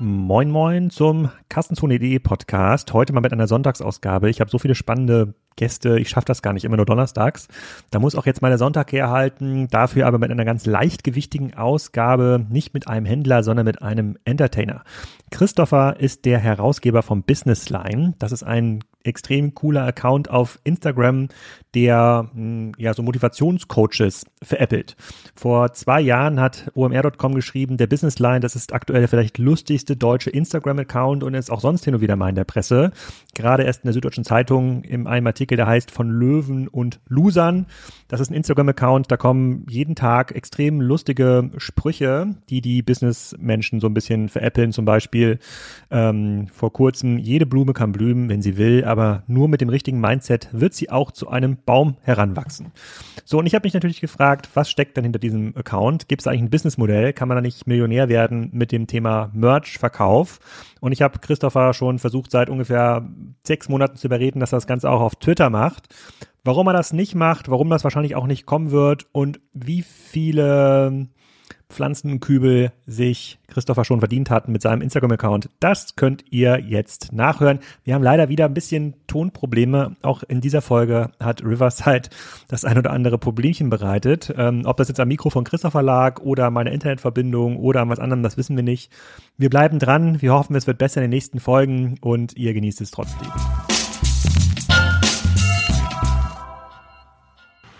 Moin Moin zum Kassenzone.de Podcast. Heute mal mit einer Sonntagsausgabe. Ich habe so viele spannende Gäste. Ich schaffe das gar nicht immer nur donnerstags. Da muss auch jetzt mal der Sonntag herhalten. Dafür aber mit einer ganz leichtgewichtigen Ausgabe. Nicht mit einem Händler, sondern mit einem Entertainer. Christopher ist der Herausgeber vom Business Line. Das ist ein extrem cooler Account auf Instagram, der hm, ja so Motivationscoaches veräppelt. Vor zwei Jahren hat OMR.com geschrieben, der Business Line, das ist aktuell vielleicht lustigste deutsche Instagram-Account und ist auch sonst hin und wieder mal in der Presse. Gerade erst in der Süddeutschen Zeitung in einem Artikel, der heißt von Löwen und Losern. Das ist ein Instagram-Account, da kommen jeden Tag extrem lustige Sprüche, die die Business-Menschen so ein bisschen veräppeln. Zum Beispiel ähm, vor kurzem, jede Blume kann blühen, wenn sie will, aber nur mit dem richtigen Mindset wird sie auch zu einem Baum heranwachsen. So, und ich habe mich natürlich gefragt, was steckt denn hinter diesem Account? Gibt es eigentlich ein Businessmodell? Kann man da nicht Millionär werden mit dem Thema Merch-Verkauf? Und ich habe Christopher schon versucht, seit ungefähr sechs Monaten zu überreden, dass er das Ganze auch auf Twitter macht. Warum er das nicht macht, warum das wahrscheinlich auch nicht kommen wird und wie viele Pflanzenkübel sich Christopher schon verdient hat mit seinem Instagram-Account. Das könnt ihr jetzt nachhören. Wir haben leider wieder ein bisschen Tonprobleme. Auch in dieser Folge hat Riverside das ein oder andere Problemchen bereitet. Ähm, ob das jetzt am Mikro von Christopher lag oder meine Internetverbindung oder an was anderem, das wissen wir nicht. Wir bleiben dran. Wir hoffen, es wird besser in den nächsten Folgen und ihr genießt es trotzdem.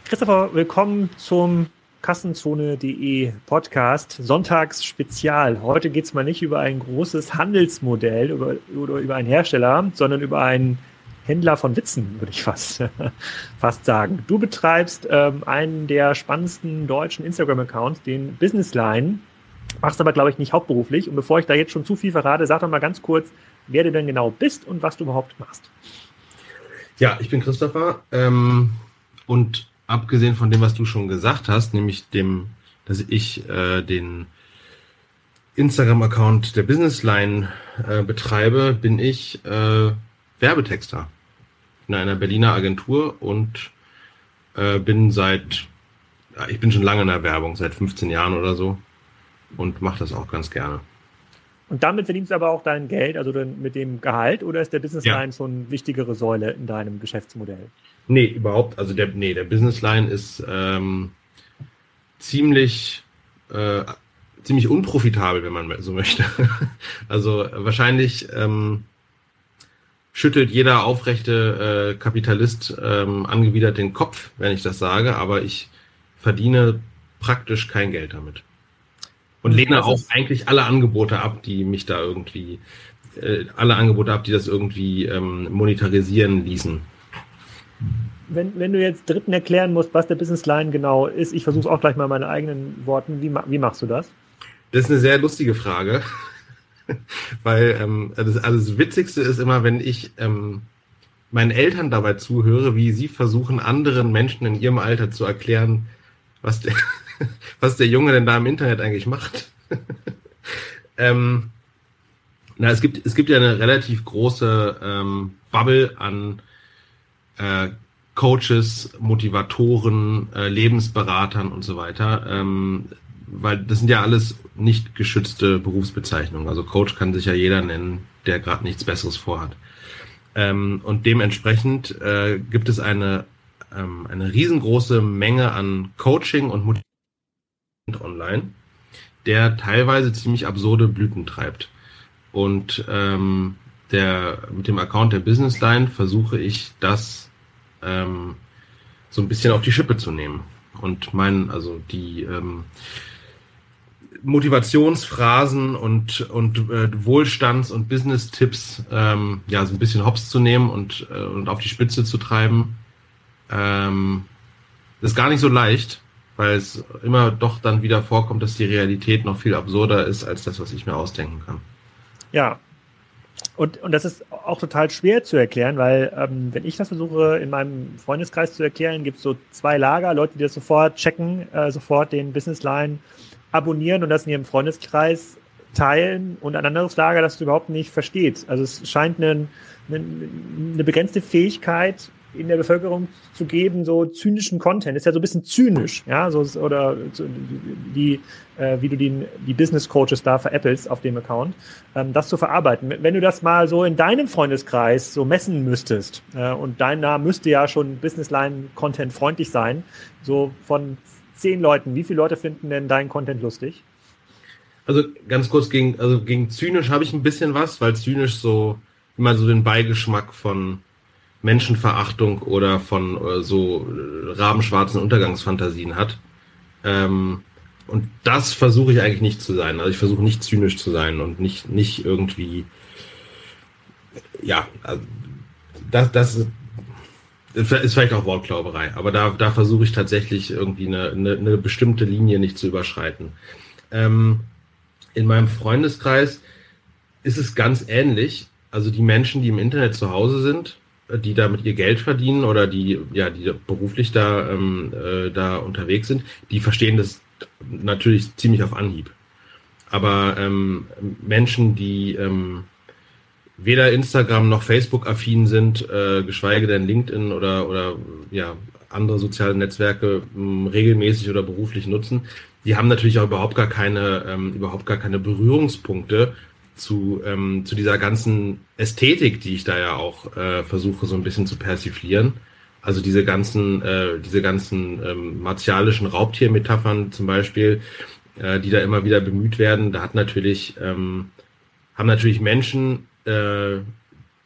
Christopher, willkommen zum Kassenzone.de Podcast, Sonntagsspezial. Heute geht es mal nicht über ein großes Handelsmodell über, oder über einen Hersteller, sondern über einen Händler von Witzen, würde ich fast, fast sagen. Du betreibst ähm, einen der spannendsten deutschen Instagram-Accounts, den Businessline, machst aber, glaube ich, nicht hauptberuflich. Und bevor ich da jetzt schon zu viel verrate, sag doch mal ganz kurz, wer du denn genau bist und was du überhaupt machst. Ja, ich bin Christopher ähm, und abgesehen von dem, was du schon gesagt hast, nämlich dem, dass ich äh, den Instagram-Account der Businessline äh, betreibe, bin ich äh, Werbetexter in einer Berliner Agentur und äh, bin seit, ich bin schon lange in der Werbung, seit 15 Jahren oder so und mache das auch ganz gerne. Und damit verdienst du aber auch dein Geld, also mit dem Gehalt, oder ist der Businessline ja. schon eine wichtigere Säule in deinem Geschäftsmodell? Nee, überhaupt. Also der, nee, der Businessline ist ähm, ziemlich, äh, ziemlich unprofitabel, wenn man so möchte. also wahrscheinlich ähm, schüttelt jeder aufrechte äh, Kapitalist ähm, angewidert den Kopf, wenn ich das sage, aber ich verdiene praktisch kein Geld damit. Und lehne auch eigentlich alle Angebote ab, die mich da irgendwie, äh, alle Angebote ab, die das irgendwie ähm, monetarisieren ließen. Wenn, wenn du jetzt Dritten erklären musst, was der Business Line genau ist, ich versuche es auch gleich mal in meinen eigenen Worten. Wie, wie machst du das? Das ist eine sehr lustige Frage, weil ähm, das, also das Witzigste ist immer, wenn ich ähm, meinen Eltern dabei zuhöre, wie sie versuchen, anderen Menschen in ihrem Alter zu erklären, was der, was der Junge denn da im Internet eigentlich macht. ähm, na, es gibt, es gibt ja eine relativ große ähm, Bubble an äh, Coaches, Motivatoren, äh, Lebensberatern und so weiter, ähm, weil das sind ja alles nicht geschützte Berufsbezeichnungen. Also Coach kann sich ja jeder nennen, der gerade nichts Besseres vorhat. Ähm, und dementsprechend äh, gibt es eine, ähm, eine riesengroße Menge an Coaching und Motivation online, der teilweise ziemlich absurde Blüten treibt. Und ähm, der, mit dem Account der Businessline versuche ich das ähm, so ein bisschen auf die Schippe zu nehmen. Und meinen, also die ähm, Motivationsphrasen und, und äh, Wohlstands- und Business-Tipps ähm, ja, so ein bisschen hops zu nehmen und, äh, und auf die Spitze zu treiben. Ähm, ist gar nicht so leicht, weil es immer doch dann wieder vorkommt, dass die Realität noch viel absurder ist als das, was ich mir ausdenken kann. Ja. Und, und das ist auch total schwer zu erklären, weil ähm, wenn ich das versuche in meinem Freundeskreis zu erklären, gibt es so zwei Lager, Leute, die das sofort checken, äh, sofort den Businessline abonnieren und das in ihrem Freundeskreis teilen und ein anderes Lager, das du überhaupt nicht versteht. Also es scheint eine, eine, eine begrenzte Fähigkeit in der Bevölkerung zu geben, so zynischen Content. Ist ja so ein bisschen zynisch, ja, so, oder die, äh, wie du die, die Business Coaches da veräppelst auf dem Account, ähm, das zu verarbeiten. Wenn du das mal so in deinem Freundeskreis so messen müsstest, äh, und dein Name müsste ja schon Businessline-Content freundlich sein, so von zehn Leuten, wie viele Leute finden denn deinen Content lustig? Also ganz kurz gegen, also gegen zynisch habe ich ein bisschen was, weil zynisch so immer so den Beigeschmack von Menschenverachtung oder von äh, so äh, rabenschwarzen Untergangsfantasien hat. Ähm, und das versuche ich eigentlich nicht zu sein. Also ich versuche nicht zynisch zu sein und nicht, nicht irgendwie, ja, also das, das ist vielleicht auch Wortklauberei, aber da, da versuche ich tatsächlich irgendwie eine, eine, eine bestimmte Linie nicht zu überschreiten. Ähm, in meinem Freundeskreis ist es ganz ähnlich. Also die Menschen, die im Internet zu Hause sind, die damit ihr Geld verdienen oder die, ja, die beruflich da, ähm, äh, da unterwegs sind, die verstehen das natürlich ziemlich auf Anhieb. Aber ähm, Menschen, die ähm, weder Instagram noch Facebook affin sind, äh, geschweige denn LinkedIn oder, oder ja, andere soziale Netzwerke ähm, regelmäßig oder beruflich nutzen, die haben natürlich auch überhaupt gar keine, ähm, überhaupt gar keine Berührungspunkte zu, ähm, zu dieser ganzen Ästhetik, die ich da ja auch äh, versuche so ein bisschen zu persiflieren. Also diese ganzen, äh, diese ganzen ähm, martialischen Raubtiermetaphern zum Beispiel, äh, die da immer wieder bemüht werden, da hat natürlich, ähm, haben natürlich Menschen, äh,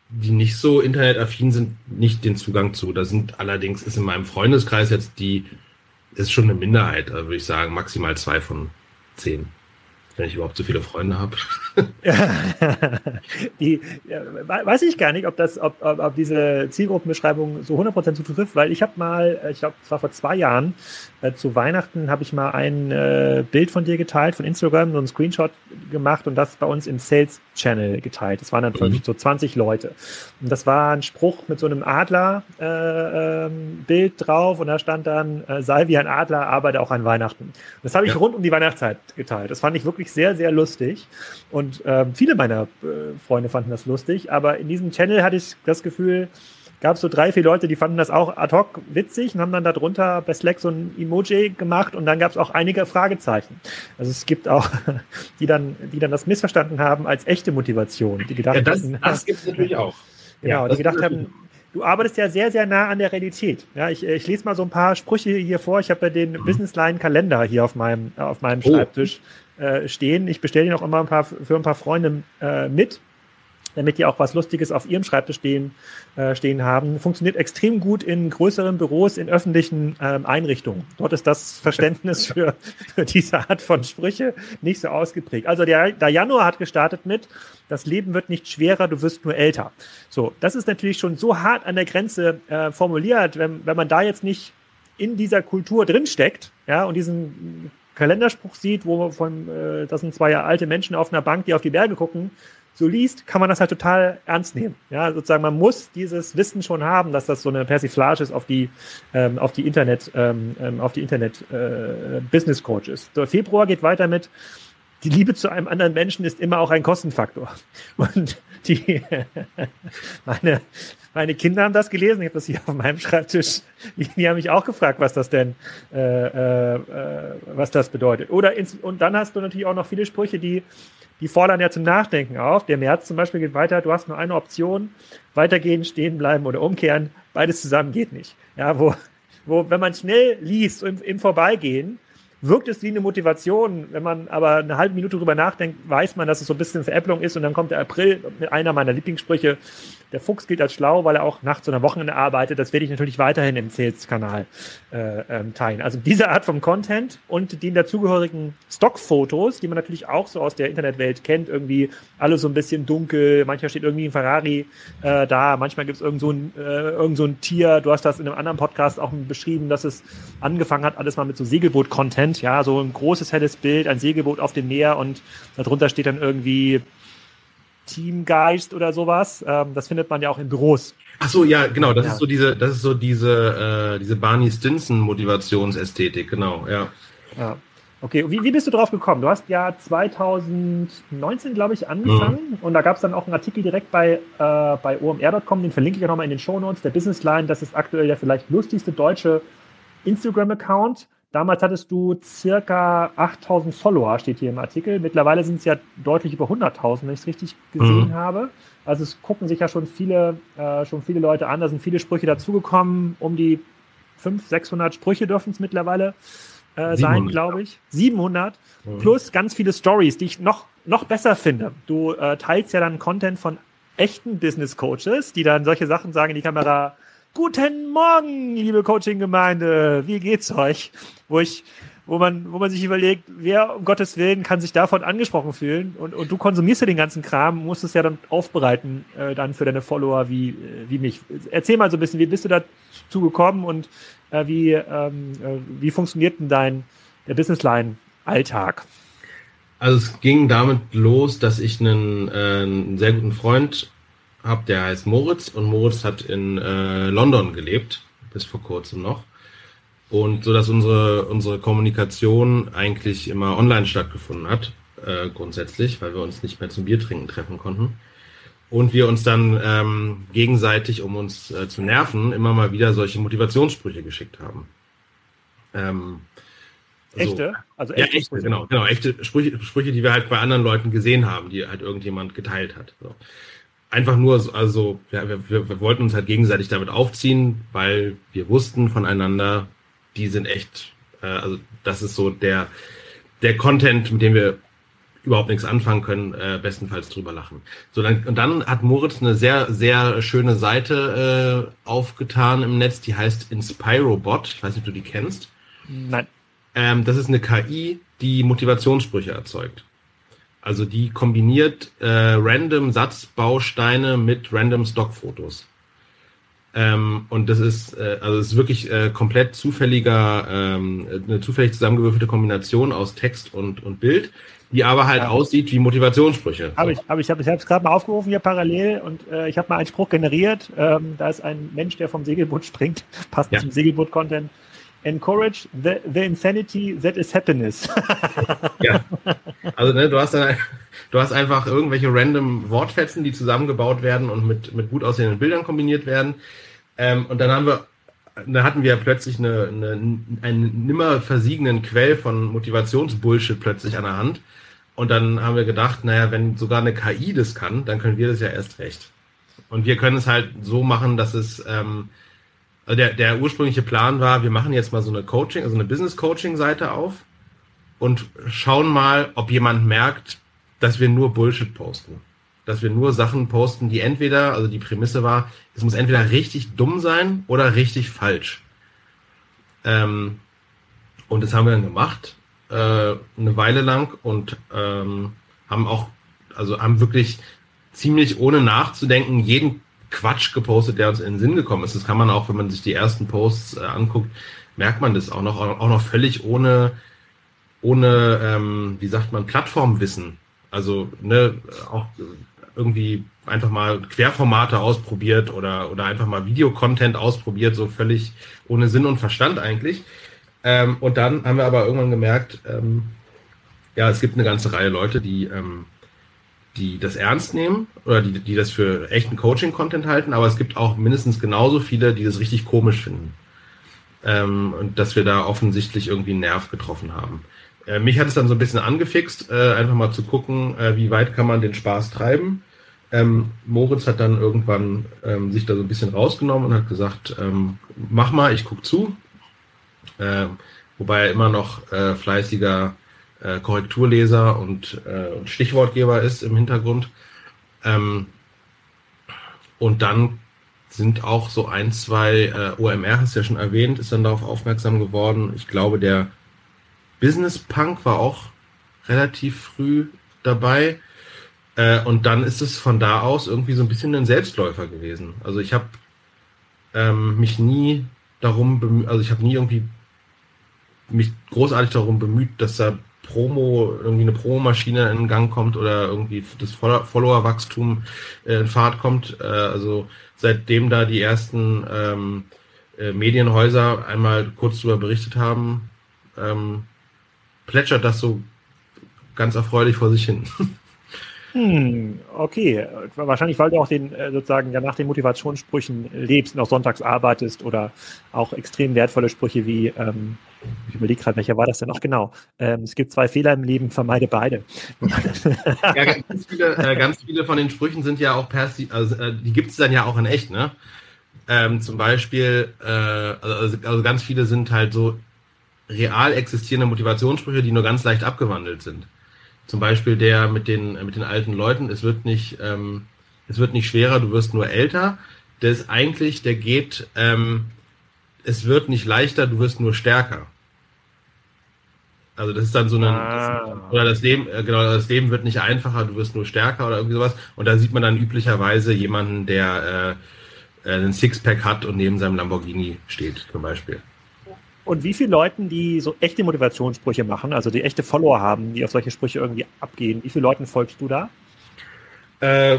die nicht so internetaffin sind, nicht den Zugang zu. Da sind allerdings, ist in meinem Freundeskreis jetzt die, ist schon eine Minderheit, also würde ich sagen, maximal zwei von zehn wenn ich überhaupt so viele Freunde habe. die, ja, weiß ich gar nicht, ob das, ob, ob, ob diese Zielgruppenbeschreibung so 100% zutrifft, weil ich habe mal, ich glaube, es war vor zwei Jahren, äh, zu Weihnachten habe ich mal ein äh, Bild von dir geteilt, von Instagram, so ein Screenshot gemacht und das bei uns im Sales Channel geteilt. Das waren dann mhm. so 20 Leute. Und das war ein Spruch mit so einem Adler äh, ähm, drauf und da stand dann, äh, sei wie ein Adler, arbeite auch an Weihnachten. Und das habe ich ja. rund um die Weihnachtszeit geteilt. Das fand ich wirklich sehr, sehr lustig. Und ähm, viele meiner äh, Freunde fanden das lustig, aber in diesem Channel hatte ich das Gefühl, gab es so drei, vier Leute, die fanden das auch ad hoc witzig und haben dann darunter bei Slack so ein Emoji gemacht und dann gab es auch einige Fragezeichen. Also es gibt auch, die dann, die dann das missverstanden haben als echte Motivation. Die gedacht ja, das, das gibt es natürlich auch. Genau, ja, die gedacht haben, du arbeitest ja sehr, sehr nah an der Realität. Ja, ich, ich lese mal so ein paar Sprüche hier vor. Ich habe ja den mhm. Business Line Kalender hier auf meinem, auf meinem oh. Schreibtisch äh, stehen. Ich bestelle ihn auch immer ein paar, für ein paar Freunde äh, mit damit die auch was Lustiges auf ihrem Schreibtisch stehen, äh, stehen haben. Funktioniert extrem gut in größeren Büros, in öffentlichen ähm, Einrichtungen. Dort ist das Verständnis für, für diese Art von Sprüche nicht so ausgeprägt. Also der, der Januar hat gestartet mit, das Leben wird nicht schwerer, du wirst nur älter. So, das ist natürlich schon so hart an der Grenze äh, formuliert, wenn, wenn man da jetzt nicht in dieser Kultur drinsteckt, ja, und diesen Kalenderspruch sieht, wo von, äh, das sind zwei alte Menschen auf einer Bank, die auf die Berge gucken, so liest, kann man das halt total ernst nehmen. Ja, sozusagen, man muss dieses Wissen schon haben, dass das so eine Persiflage ist auf die, ähm, auf die Internet, ähm, ähm auf die Internet äh, Business Coaches. Der Februar geht weiter mit, die Liebe zu einem anderen Menschen ist immer auch ein Kostenfaktor. Und die, meine, meine Kinder haben das gelesen, ich habe das hier auf meinem Schreibtisch, die, die haben mich auch gefragt, was das denn, äh, äh, was das bedeutet. Oder ins, und dann hast du natürlich auch noch viele Sprüche, die die fordern ja zum Nachdenken auf. Der März zum Beispiel geht weiter, du hast nur eine Option, weitergehen, stehen bleiben oder umkehren. Beides zusammen geht nicht. Ja, wo, wo wenn man schnell liest im, im Vorbeigehen, wirkt es wie eine Motivation. Wenn man aber eine halbe Minute drüber nachdenkt, weiß man, dass es so ein bisschen Veräpplung ist und dann kommt der April mit einer meiner Lieblingssprüche, der Fuchs gilt als schlau, weil er auch nachts oder Wochenende arbeitet. Das werde ich natürlich weiterhin im Sales-Kanal äh, ähm, teilen. Also diese Art von Content und die dazugehörigen Stockfotos, die man natürlich auch so aus der Internetwelt kennt, irgendwie alles so ein bisschen dunkel. Manchmal steht irgendwie ein Ferrari äh, da, manchmal gibt es irgend, so ein, äh, irgend so ein Tier. Du hast das in einem anderen Podcast auch beschrieben, dass es angefangen hat, alles mal mit so Segelboot-Content. Ja, so ein großes, helles Bild, ein Segelboot auf dem Meer und darunter steht dann irgendwie Teamgeist oder sowas. Ähm, das findet man ja auch in Büros. Ach so, ja, genau. Das ja. ist so diese, das ist so diese, äh, diese Barney Stinson Motivationsästhetik, genau, ja. Ja. Okay, wie, wie bist du drauf gekommen? Du hast ja 2019, glaube ich, angefangen mhm. und da gab es dann auch einen Artikel direkt bei, äh, bei omr.com, den verlinke ich auch nochmal in den Show Notes. Der Business Line, das ist aktuell der vielleicht lustigste deutsche Instagram-Account. Damals hattest du circa 8000 Follower, steht hier im Artikel. Mittlerweile sind es ja deutlich über 100.000, wenn ich es richtig gesehen mhm. habe. Also es gucken sich ja schon viele, äh, schon viele Leute an. Da sind viele Sprüche dazugekommen. Um die 500, 600 Sprüche dürfen es mittlerweile äh, sein, glaube ich. 700. Mhm. Plus ganz viele Stories, die ich noch, noch besser finde. Du äh, teilst ja dann Content von echten Business Coaches, die dann solche Sachen sagen in die Kamera, Guten Morgen, liebe Coaching-Gemeinde. Wie geht's euch? Wo ich, wo man, wo man sich überlegt, wer um Gottes Willen kann sich davon angesprochen fühlen? Und, und du konsumierst ja den ganzen Kram, musst es ja dann aufbereiten, äh, dann für deine Follower wie, äh, wie mich. Erzähl mal so ein bisschen, wie bist du dazu gekommen und äh, wie, ähm, äh, wie funktioniert denn dein, der Businessline-Alltag? Also es ging damit los, dass ich einen, äh, einen sehr guten Freund habe, der heißt Moritz und Moritz hat in äh, London gelebt, bis vor kurzem noch. Und so dass unsere, unsere Kommunikation eigentlich immer online stattgefunden hat, äh, grundsätzlich, weil wir uns nicht mehr zum Biertrinken treffen konnten. Und wir uns dann ähm, gegenseitig, um uns äh, zu nerven, immer mal wieder solche Motivationssprüche geschickt haben. Ähm, echte? So. Also echte, ja, echte Sprüche. genau, genau, echte Sprüche, Sprüche, die wir halt bei anderen Leuten gesehen haben, die halt irgendjemand geteilt hat. So einfach nur, also ja, wir, wir, wollten uns halt gegenseitig damit aufziehen, weil wir wussten voneinander, die sind echt, äh, also das ist so der, der Content, mit dem wir überhaupt nichts anfangen können, äh, bestenfalls drüber lachen. So, dann, und dann hat Moritz eine sehr, sehr schöne Seite äh, aufgetan im Netz, die heißt Inspirobot. Ich weiß nicht, ob du die kennst. Nein. Ähm, das ist eine KI, die Motivationssprüche erzeugt. Also die kombiniert äh, random Satzbausteine mit random Stockfotos. Ähm, und das ist, äh, also es ist wirklich äh, komplett zufälliger, ähm, eine zufällig zusammengewürfelte Kombination aus Text und, und Bild, die aber halt ja. aussieht wie Motivationssprüche. Habe ich, habe ich, habe ich es gerade mal aufgerufen hier parallel und äh, ich habe mal einen Spruch generiert. Ähm, da ist ein Mensch, der vom Segelboot springt, passt ja. zum Segelboot-Content. Encourage the, the insanity that is happiness. ja. Also ne, du hast dann, du hast einfach irgendwelche random Wortfetzen, die zusammengebaut werden und mit, mit gut aussehenden Bildern kombiniert werden. Ähm, und dann haben wir, da hatten wir plötzlich eine, eine, einen nimmer versiegenden Quell von Motivationsbullshit plötzlich an der Hand. Und dann haben wir gedacht, naja, wenn sogar eine KI das kann, dann können wir das ja erst recht. Und wir können es halt so machen, dass es ähm, der, der ursprüngliche Plan war, wir machen jetzt mal so eine Coaching, also eine Business-Coaching-Seite auf und schauen mal, ob jemand merkt, dass wir nur Bullshit posten. Dass wir nur Sachen posten, die entweder, also die Prämisse war, es muss entweder richtig dumm sein oder richtig falsch. Ähm, und das haben wir dann gemacht, äh, eine Weile lang und ähm, haben auch, also haben wirklich ziemlich ohne nachzudenken jeden Quatsch gepostet, der uns in den Sinn gekommen ist. Das kann man auch, wenn man sich die ersten Posts äh, anguckt, merkt man das auch noch, auch noch völlig ohne, ohne, ähm, wie sagt man, Plattformwissen. Also, ne, auch irgendwie einfach mal Querformate ausprobiert oder, oder einfach mal Videocontent ausprobiert, so völlig ohne Sinn und Verstand eigentlich. Ähm, und dann haben wir aber irgendwann gemerkt, ähm, ja, es gibt eine ganze Reihe Leute, die ähm, die das ernst nehmen oder die, die das für echten Coaching-Content halten, aber es gibt auch mindestens genauso viele, die das richtig komisch finden. Ähm, und dass wir da offensichtlich irgendwie einen Nerv getroffen haben. Äh, mich hat es dann so ein bisschen angefixt, äh, einfach mal zu gucken, äh, wie weit kann man den Spaß treiben. Ähm, Moritz hat dann irgendwann ähm, sich da so ein bisschen rausgenommen und hat gesagt, ähm, mach mal, ich guck zu. Äh, wobei er immer noch äh, fleißiger äh, Korrekturleser und, äh, und Stichwortgeber ist im Hintergrund. Ähm, und dann sind auch so ein, zwei, äh, OMR hast du ja schon erwähnt, ist dann darauf aufmerksam geworden. Ich glaube, der Business Punk war auch relativ früh dabei. Äh, und dann ist es von da aus irgendwie so ein bisschen ein Selbstläufer gewesen. Also ich habe ähm, mich nie darum bemüht, also ich habe nie irgendwie mich großartig darum bemüht, dass da Promo, irgendwie eine Promomaschine in Gang kommt oder irgendwie das Follower-Wachstum äh, in Fahrt kommt. Äh, also seitdem da die ersten ähm, äh, Medienhäuser einmal kurz darüber berichtet haben, ähm, plätschert das so ganz erfreulich vor sich hin. Hm, okay. Wahrscheinlich, weil du auch den sozusagen ja nach den Motivationssprüchen lebst und auch sonntags arbeitest oder auch extrem wertvolle Sprüche wie, ähm, ich überlege gerade, welcher war das denn noch genau? Ähm, es gibt zwei Fehler im Leben, vermeide beide. ja, ganz viele, äh, ganz viele von den Sprüchen sind ja auch persi also äh, die gibt es dann ja auch in echt, ne? Ähm, zum Beispiel, äh, also, also ganz viele sind halt so real existierende Motivationssprüche, die nur ganz leicht abgewandelt sind. Zum Beispiel der mit den, mit den alten Leuten, es wird nicht, ähm, es wird nicht schwerer, du wirst nur älter. Der ist eigentlich, der geht, ähm, es wird nicht leichter, du wirst nur stärker. Also das ist dann so ein, ah. oder das Leben, äh, genau, das Leben wird nicht einfacher, du wirst nur stärker oder irgendwie sowas. Und da sieht man dann üblicherweise jemanden, der äh, äh einen Sixpack hat und neben seinem Lamborghini steht, zum Beispiel. Und wie viele Leuten, die so echte Motivationssprüche machen, also die echte Follower haben, die auf solche Sprüche irgendwie abgehen, wie viele Leuten folgst du da? Äh,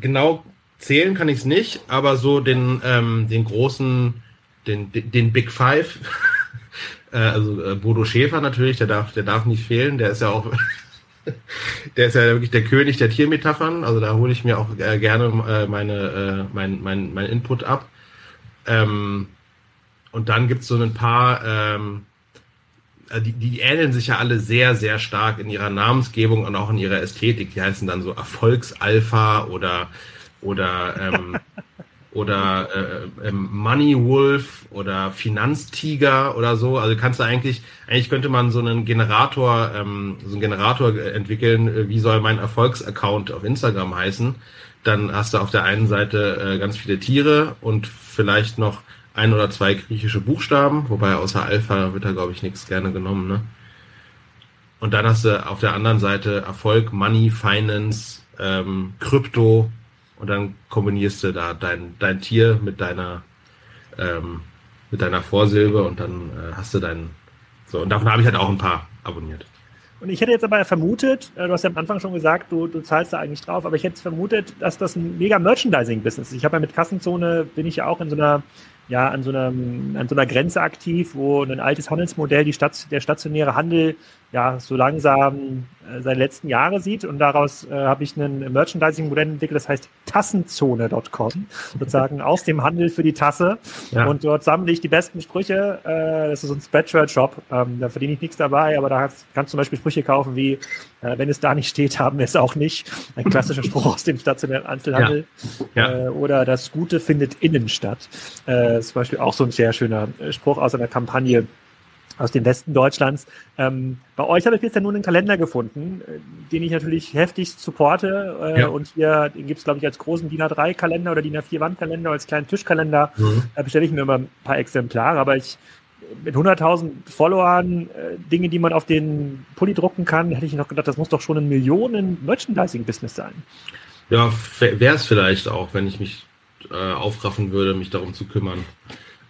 genau zählen kann ich es nicht, aber so den, ähm, den großen, den, den Big Five, äh, also äh, Bodo Schäfer natürlich, der darf, der darf nicht fehlen, der ist ja auch, der ist ja wirklich der König der Tiermetaphern, also da hole ich mir auch äh, gerne äh, meine, äh, mein, mein, mein Input ab. Ähm, und dann gibt es so ein paar, ähm, äh, die, die ähneln sich ja alle sehr, sehr stark in ihrer Namensgebung und auch in ihrer Ästhetik. Die heißen dann so Erfolgsalpha oder oder ähm, oder äh, ähm, Money Wolf oder Finanztiger oder so. Also kannst du eigentlich, eigentlich könnte man so einen Generator, ähm, so einen Generator entwickeln, äh, wie soll mein Erfolgsaccount auf Instagram heißen. Dann hast du auf der einen Seite äh, ganz viele Tiere und vielleicht noch ein oder zwei griechische Buchstaben, wobei außer Alpha wird da, glaube ich, nichts gerne genommen. Ne? Und dann hast du auf der anderen Seite Erfolg, Money, Finance, ähm, Krypto und dann kombinierst du da dein, dein Tier mit deiner, ähm, mit deiner Vorsilbe und dann äh, hast du dein. So, und davon habe ich halt auch ein paar abonniert. Und ich hätte jetzt aber vermutet, äh, du hast ja am Anfang schon gesagt, du, du zahlst da eigentlich drauf, aber ich hätte vermutet, dass das ein mega Merchandising-Business ist. Ich habe ja mit Kassenzone, bin ich ja auch in so einer ja an so einer, an so einer Grenze aktiv, wo ein altes Handelsmodell die Stadt, der stationäre Handel ja so langsam äh, seine letzten Jahre sieht. Und daraus äh, habe ich ein Merchandising-Modell entwickelt, das heißt Tassenzone.com, sozusagen aus dem Handel für die Tasse. Ja. und dort sammle ich die besten Sprüche, äh, das ist so ein Spreadshirt-Shop, ähm, da verdiene ich nichts dabei, aber da kannst du zum Beispiel Sprüche kaufen wie, äh, wenn es da nicht steht, haben wir es auch nicht, ein klassischer Spruch aus dem stationären Einzelhandel. Ja. Ja. Äh, oder das Gute findet innen statt, äh, zum Beispiel auch so ein sehr schöner Spruch aus einer Kampagne aus dem Westen Deutschlands. Ähm, bei euch habe ich jetzt ja nur einen Kalender gefunden, äh, den ich natürlich heftig supporte. Äh, ja. Und hier den gibt es, glaube ich, als großen DIN A3-Kalender oder DIN A4-Wandkalender, als kleinen Tischkalender. Mhm. Da bestelle ich mir immer ein paar Exemplare. Aber ich mit 100.000 Followern, äh, Dinge, die man auf den Pulli drucken kann, hätte ich noch gedacht, das muss doch schon ein Millionen-Merchandising-Business sein. Ja, wäre es vielleicht auch, wenn ich mich äh, aufraffen würde, mich darum zu kümmern.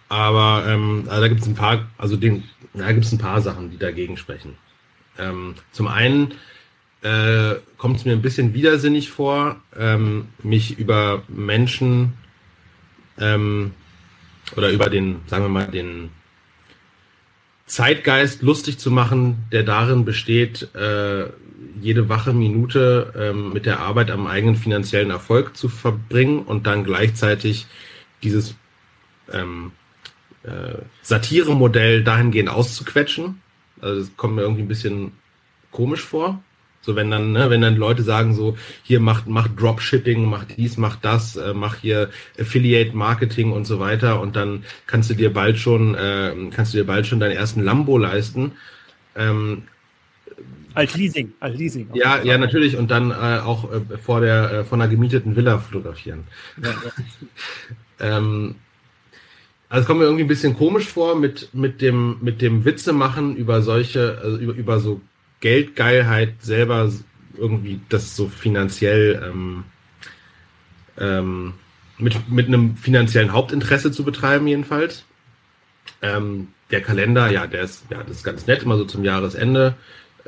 Aber ähm, also da gibt es ein paar, also den, da gibt es ein paar Sachen, die dagegen sprechen. Ähm, zum einen äh, kommt es mir ein bisschen widersinnig vor, ähm, mich über Menschen ähm, oder über den, sagen wir mal, den Zeitgeist lustig zu machen, der darin besteht, äh, jede wache Minute ähm, mit der Arbeit am eigenen finanziellen Erfolg zu verbringen und dann gleichzeitig dieses ähm, äh, Satire-Modell dahingehend auszuquetschen. Also das kommt mir irgendwie ein bisschen komisch vor. So wenn dann, ne, wenn dann Leute sagen so, hier macht, macht Dropshipping, macht dies, macht das, äh, mach hier Affiliate Marketing und so weiter und dann kannst du dir bald schon, äh, kannst du dir bald schon deinen ersten Lambo leisten. Ähm, als Leasing, als Leasing. Ja, ja, natürlich. Und dann äh, auch äh, vor der, äh, von einer gemieteten Villa fotografieren. Ja, ja. ähm, also es kommt mir irgendwie ein bisschen komisch vor mit, mit dem, mit dem Witze machen über solche, also über, über so Geldgeilheit selber irgendwie das so finanziell ähm, ähm, mit, mit einem finanziellen Hauptinteresse zu betreiben, jedenfalls. Ähm, der Kalender, ja, der ist, ja, das ist ganz nett, immer so zum Jahresende.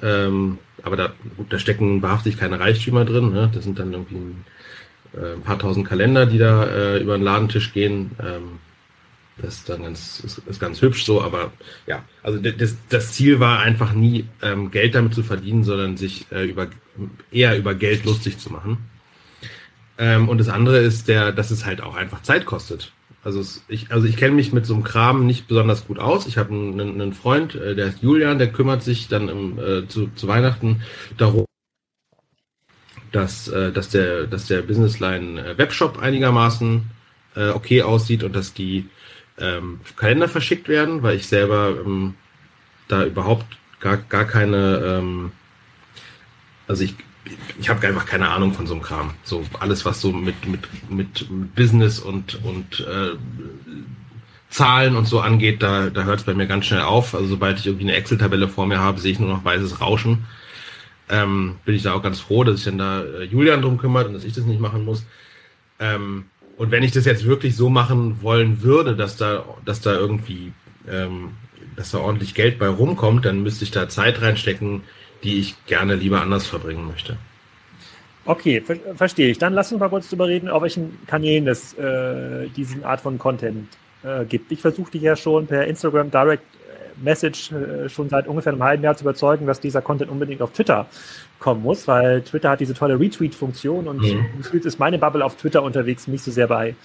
Ähm, aber da, gut, da stecken wahrhaftig keine Reichtümer drin. Ne? Das sind dann irgendwie ein, äh, ein paar tausend Kalender, die da äh, über den Ladentisch gehen. Das ist dann ganz, ist, ist ganz hübsch so, aber ja, also das, das Ziel war einfach nie, ähm, Geld damit zu verdienen, sondern sich äh, über, eher über Geld lustig zu machen. Ähm, und das andere ist der, dass es halt auch einfach Zeit kostet. Also es, ich, also ich kenne mich mit so einem Kram nicht besonders gut aus. Ich habe einen, einen Freund, äh, der ist Julian, der kümmert sich dann im, äh, zu, zu Weihnachten darum, dass, äh, dass der, dass der Businessline äh, Webshop einigermaßen äh, okay aussieht und dass die ähm, Kalender verschickt werden, weil ich selber ähm, da überhaupt gar, gar keine, ähm, also ich, ich habe einfach keine Ahnung von so einem Kram. So alles, was so mit, mit, mit Business und, und äh, Zahlen und so angeht, da, da hört es bei mir ganz schnell auf. Also sobald ich irgendwie eine Excel-Tabelle vor mir habe, sehe ich nur noch weißes Rauschen. Ähm, bin ich da auch ganz froh, dass sich dann da äh, Julian drum kümmert und dass ich das nicht machen muss. Ähm, und wenn ich das jetzt wirklich so machen wollen würde, dass da, dass da irgendwie, ähm, dass da ordentlich Geld bei rumkommt, dann müsste ich da Zeit reinstecken, die ich gerne lieber anders verbringen möchte. Okay, ver verstehe ich. Dann lass uns mal kurz drüber reden, auf welchen Kanälen es äh, diesen Art von Content äh, gibt. Ich versuche dich ja schon per Instagram Direct Message äh, schon seit ungefähr einem halben Jahr zu überzeugen, dass dieser Content unbedingt auf Twitter kommen muss, weil Twitter hat diese tolle Retweet-Funktion und mhm. gefühlt ist meine Bubble auf Twitter unterwegs, nicht so sehr bei,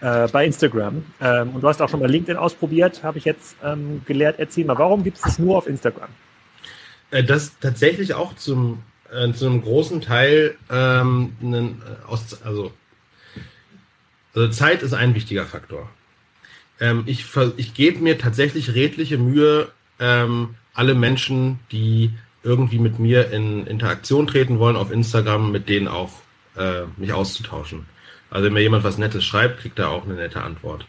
äh, bei Instagram. Ähm, und du hast auch schon mal LinkedIn ausprobiert, habe ich jetzt ähm, gelehrt. Erzähl mal, warum gibt es das nur auf Instagram? Äh, das tatsächlich auch zum, äh, zu einem großen Teil ähm, einen, äh, aus, also, also Zeit ist ein wichtiger Faktor. Ähm, ich ich gebe mir tatsächlich redliche Mühe, ähm, alle Menschen, die irgendwie mit mir in Interaktion treten wollen auf Instagram, mit denen auch äh, mich auszutauschen. Also wenn mir jemand was Nettes schreibt, kriegt er auch eine nette Antwort.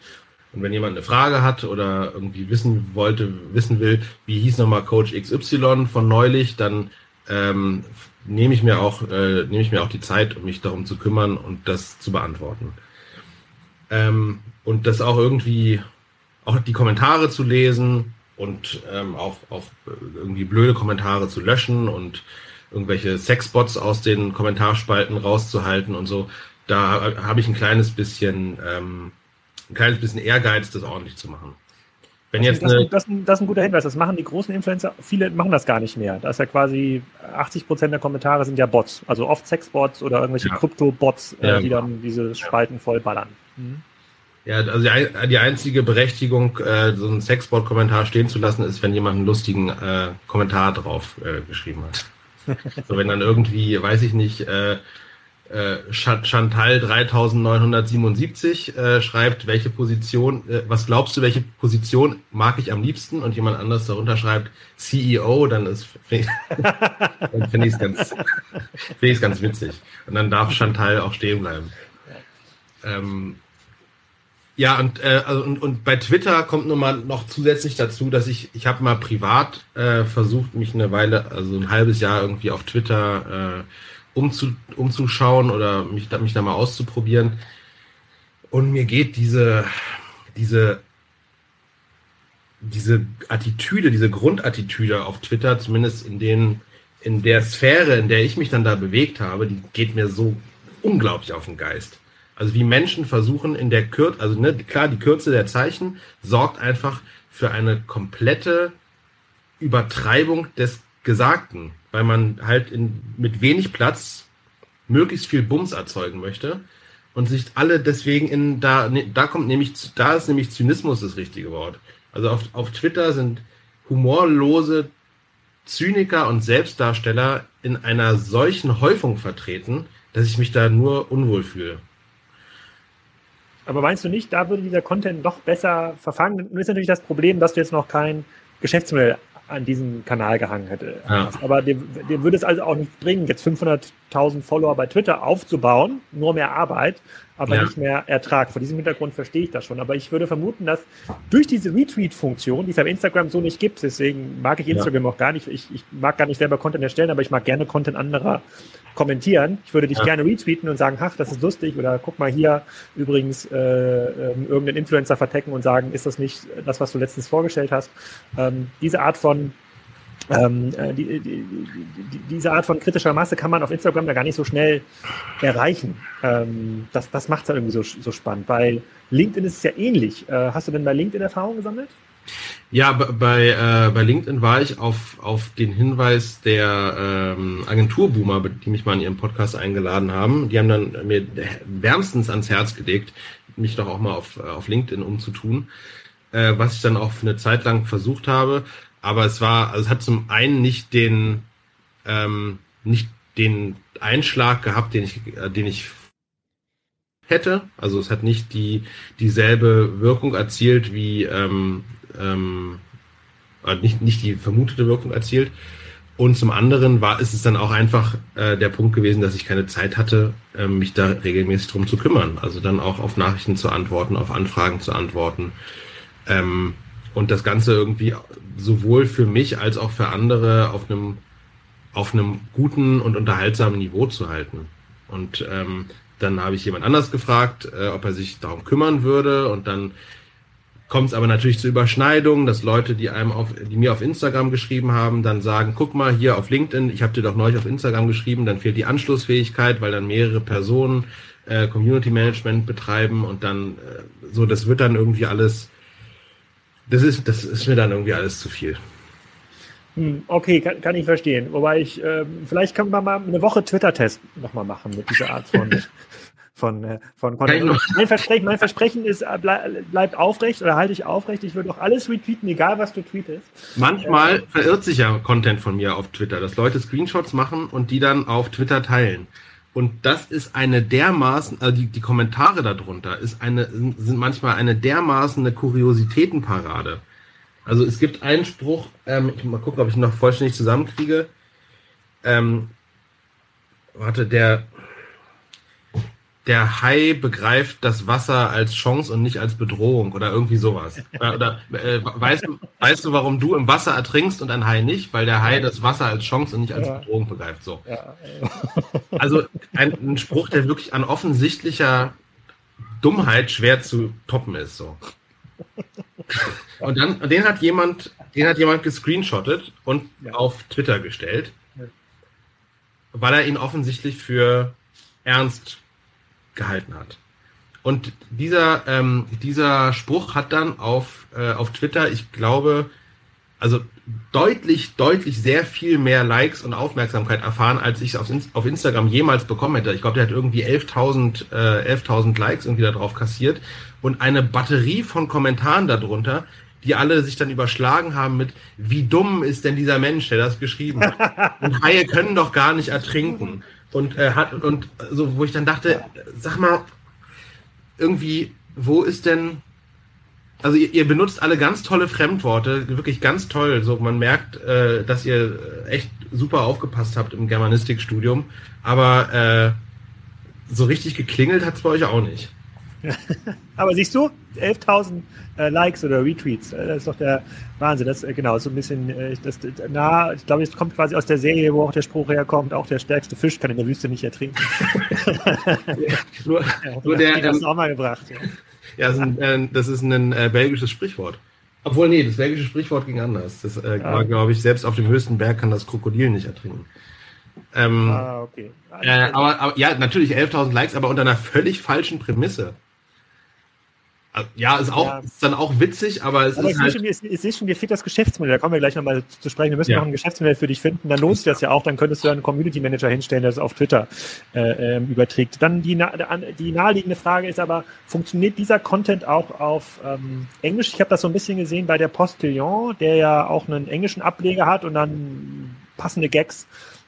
Und wenn jemand eine Frage hat oder irgendwie wissen wollte, wissen will, wie hieß nochmal Coach XY von neulich, dann ähm, nehme ich mir auch äh, nehme ich mir auch die Zeit, um mich darum zu kümmern und das zu beantworten. Ähm, und das auch irgendwie auch die Kommentare zu lesen und ähm, auch, auch irgendwie blöde Kommentare zu löschen und irgendwelche Sexbots aus den Kommentarspalten rauszuhalten und so. Da habe ich ein kleines bisschen, ähm, ein kleines bisschen Ehrgeiz, das ordentlich zu machen. Wenn das, jetzt das, eine, das, das, ist ein guter Hinweis. Das machen die großen Influencer. Viele machen das gar nicht mehr. Da ist ja quasi 80 Prozent der Kommentare sind ja Bots. Also oft Sexbots oder irgendwelche ja. Krypto-Bots, äh, ja, die dann diese Spalten vollballern. Mhm. Ja, also die, die einzige Berechtigung, äh, so einen Sexbot-Kommentar stehen zu lassen, ist, wenn jemand einen lustigen äh, Kommentar drauf äh, geschrieben hat. so, wenn dann irgendwie, weiß ich nicht, äh, äh, Chantal 3977 äh, schreibt, welche Position, was glaubst du, welche Position mag ich am liebsten? Und jemand anders darunter schreibt CEO, dann ist finde ich es ganz, find ganz witzig. Und dann darf Chantal auch stehen bleiben. Ähm, ja, und, äh, also, und, und bei Twitter kommt nun mal noch zusätzlich dazu, dass ich, ich habe mal privat äh, versucht, mich eine Weile, also ein halbes Jahr irgendwie auf Twitter äh, umzu, umzuschauen oder mich, da, mich da mal auszuprobieren. Und mir geht diese, diese, diese Attitüde, diese Grundattitüde auf Twitter, zumindest in den, in der Sphäre, in der ich mich dann da bewegt habe, die geht mir so unglaublich auf den Geist. Also wie Menschen versuchen in der Kürze, also ne, klar, die Kürze der Zeichen sorgt einfach für eine komplette Übertreibung des Gesagten, weil man halt in, mit wenig Platz möglichst viel Bums erzeugen möchte und sich alle deswegen in da ne, da kommt nämlich da ist nämlich Zynismus das richtige Wort. Also auf, auf Twitter sind humorlose Zyniker und Selbstdarsteller in einer solchen Häufung vertreten, dass ich mich da nur unwohl fühle. Aber meinst du nicht, da würde dieser Content doch besser verfangen? Nun ist natürlich das Problem, dass du jetzt noch kein Geschäftsmodell an diesem Kanal gehangen hätte. Ja. Aber dem, dem würde es also auch nicht bringen, jetzt 500.000 Follower bei Twitter aufzubauen, nur mehr Arbeit, aber ja. nicht mehr Ertrag. Vor diesem Hintergrund verstehe ich das schon. Aber ich würde vermuten, dass durch diese Retweet-Funktion, die es auf Instagram so nicht gibt, deswegen mag ich Instagram ja. auch gar nicht, ich, ich mag gar nicht selber Content erstellen, aber ich mag gerne Content anderer kommentieren. Ich würde dich ja. gerne retweeten und sagen, ach, das ist lustig oder guck mal hier übrigens äh, äh, irgendeinen Influencer vertecken und sagen, ist das nicht das, was du letztens vorgestellt hast? Ähm, diese Art von ähm, äh, die, die, die, diese Art von kritischer Masse kann man auf Instagram ja gar nicht so schnell erreichen. Ähm, das das macht es ja irgendwie so, so spannend. Bei LinkedIn ist es ja ähnlich. Äh, hast du denn bei LinkedIn Erfahrungen gesammelt? Ja, bei, äh, bei LinkedIn war ich auf, auf den Hinweis der ähm, Agenturboomer, die mich mal in ihren Podcast eingeladen haben. Die haben dann mir wärmstens ans Herz gelegt, mich doch auch mal auf, auf LinkedIn umzutun, äh, was ich dann auch für eine Zeit lang versucht habe. Aber es war, also es hat zum einen nicht den, ähm, nicht den Einschlag gehabt, den ich, äh, den ich hätte. Also es hat nicht die dieselbe Wirkung erzielt wie ähm, ähm, äh, nicht, nicht die vermutete Wirkung erzielt. Und zum anderen war ist es dann auch einfach äh, der Punkt gewesen, dass ich keine Zeit hatte, äh, mich da regelmäßig drum zu kümmern. Also dann auch auf Nachrichten zu antworten, auf Anfragen zu antworten. Ähm, und das Ganze irgendwie sowohl für mich als auch für andere auf einem auf einem guten und unterhaltsamen Niveau zu halten. Und ähm, dann habe ich jemand anders gefragt, äh, ob er sich darum kümmern würde. Und dann kommt es aber natürlich zu Überschneidungen, dass Leute, die einem auf, die mir auf Instagram geschrieben haben, dann sagen, guck mal hier auf LinkedIn, ich habe dir doch neulich auf Instagram geschrieben, dann fehlt die Anschlussfähigkeit, weil dann mehrere Personen äh, Community Management betreiben und dann äh, so, das wird dann irgendwie alles das ist, das ist mir dann irgendwie alles zu viel. Hm, okay, kann, kann ich verstehen. Wobei ich, äh, vielleicht können wir mal eine Woche Twitter-Test nochmal machen mit dieser Art von, von, äh, von Content. Mein Versprechen, mein Versprechen ist, äh, bleib, bleibt aufrecht oder halte ich aufrecht. Ich würde auch alles retweeten, egal was du tweetest. Manchmal äh, verirrt sich ja Content von mir auf Twitter, dass Leute Screenshots machen und die dann auf Twitter teilen. Und das ist eine dermaßen, also die, die Kommentare darunter ist eine, sind manchmal eine dermaßen eine Kuriositätenparade. Also es gibt einen Spruch, ähm, ich mal gucken, ob ich ihn noch vollständig zusammenkriege. Ähm, warte, der, der Hai begreift das Wasser als Chance und nicht als Bedrohung oder irgendwie sowas. Oder, äh, weißt, du, weißt du, warum du im Wasser ertrinkst und ein Hai nicht? Weil der Hai das Wasser als Chance und nicht als ja. Bedrohung begreift. So. Ja. Also ein, ein, Spruch, der wirklich an offensichtlicher Dummheit schwer zu toppen ist. So. Und dann, den hat jemand, den hat jemand gescreenshottet und ja. auf Twitter gestellt, weil er ihn offensichtlich für ernst gehalten hat. Und dieser, ähm, dieser Spruch hat dann auf, äh, auf Twitter, ich glaube, also deutlich, deutlich sehr viel mehr Likes und Aufmerksamkeit erfahren, als ich es auf, auf Instagram jemals bekommen hätte. Ich glaube, der hat irgendwie 11.000 äh, 11.000 Likes irgendwie da drauf kassiert und eine Batterie von Kommentaren darunter, die alle sich dann überschlagen haben mit, wie dumm ist denn dieser Mensch, der das geschrieben hat? Und Haie können doch gar nicht ertrinken und äh, hat und so, wo ich dann dachte, sag mal, irgendwie, wo ist denn also ihr, ihr, benutzt alle ganz tolle Fremdworte, wirklich ganz toll. So, man merkt, äh, dass ihr echt super aufgepasst habt im Germanistikstudium, aber äh, so richtig geklingelt hat es bei euch auch nicht. aber siehst du, 11.000 äh, Likes oder Retweets. Äh, das ist doch der Wahnsinn. Das äh, genau so ein bisschen äh, das, na, ich glaube, es kommt quasi aus der Serie, wo auch der Spruch herkommt, auch der stärkste Fisch kann in der Wüste nicht ertrinken. ja, nur, ja, nur der, das ähm, auch mal gebracht. Ja, ja das, ist ein, äh, das ist ein äh, belgisches Sprichwort. Obwohl, nee, das belgische Sprichwort ging anders. Das ja. war, glaube ich, selbst auf dem höchsten Berg kann das Krokodil nicht ertrinken. Ähm, ah, okay. Äh, aber, aber ja, natürlich 11.000 Likes, aber unter einer völlig falschen Prämisse. Also, ja, ist auch ja. Ist dann auch witzig, aber es aber ist. Ich, halt sehe schon, ich, sehe schon, dir fehlt das Geschäftsmodell. Da kommen wir gleich nochmal zu, sprechen. Wir müssen ja. noch ein Geschäftsmodell für dich finden. Dann lohnt sich das ja auch. Dann könntest du einen Community Manager hinstellen, der es auf Twitter äh, ähm, überträgt. Dann die, die naheliegende Frage ist aber, funktioniert dieser Content auch auf ähm, Englisch? Ich habe das so ein bisschen gesehen bei der Postillon, der ja auch einen englischen Ableger hat und dann passende Gags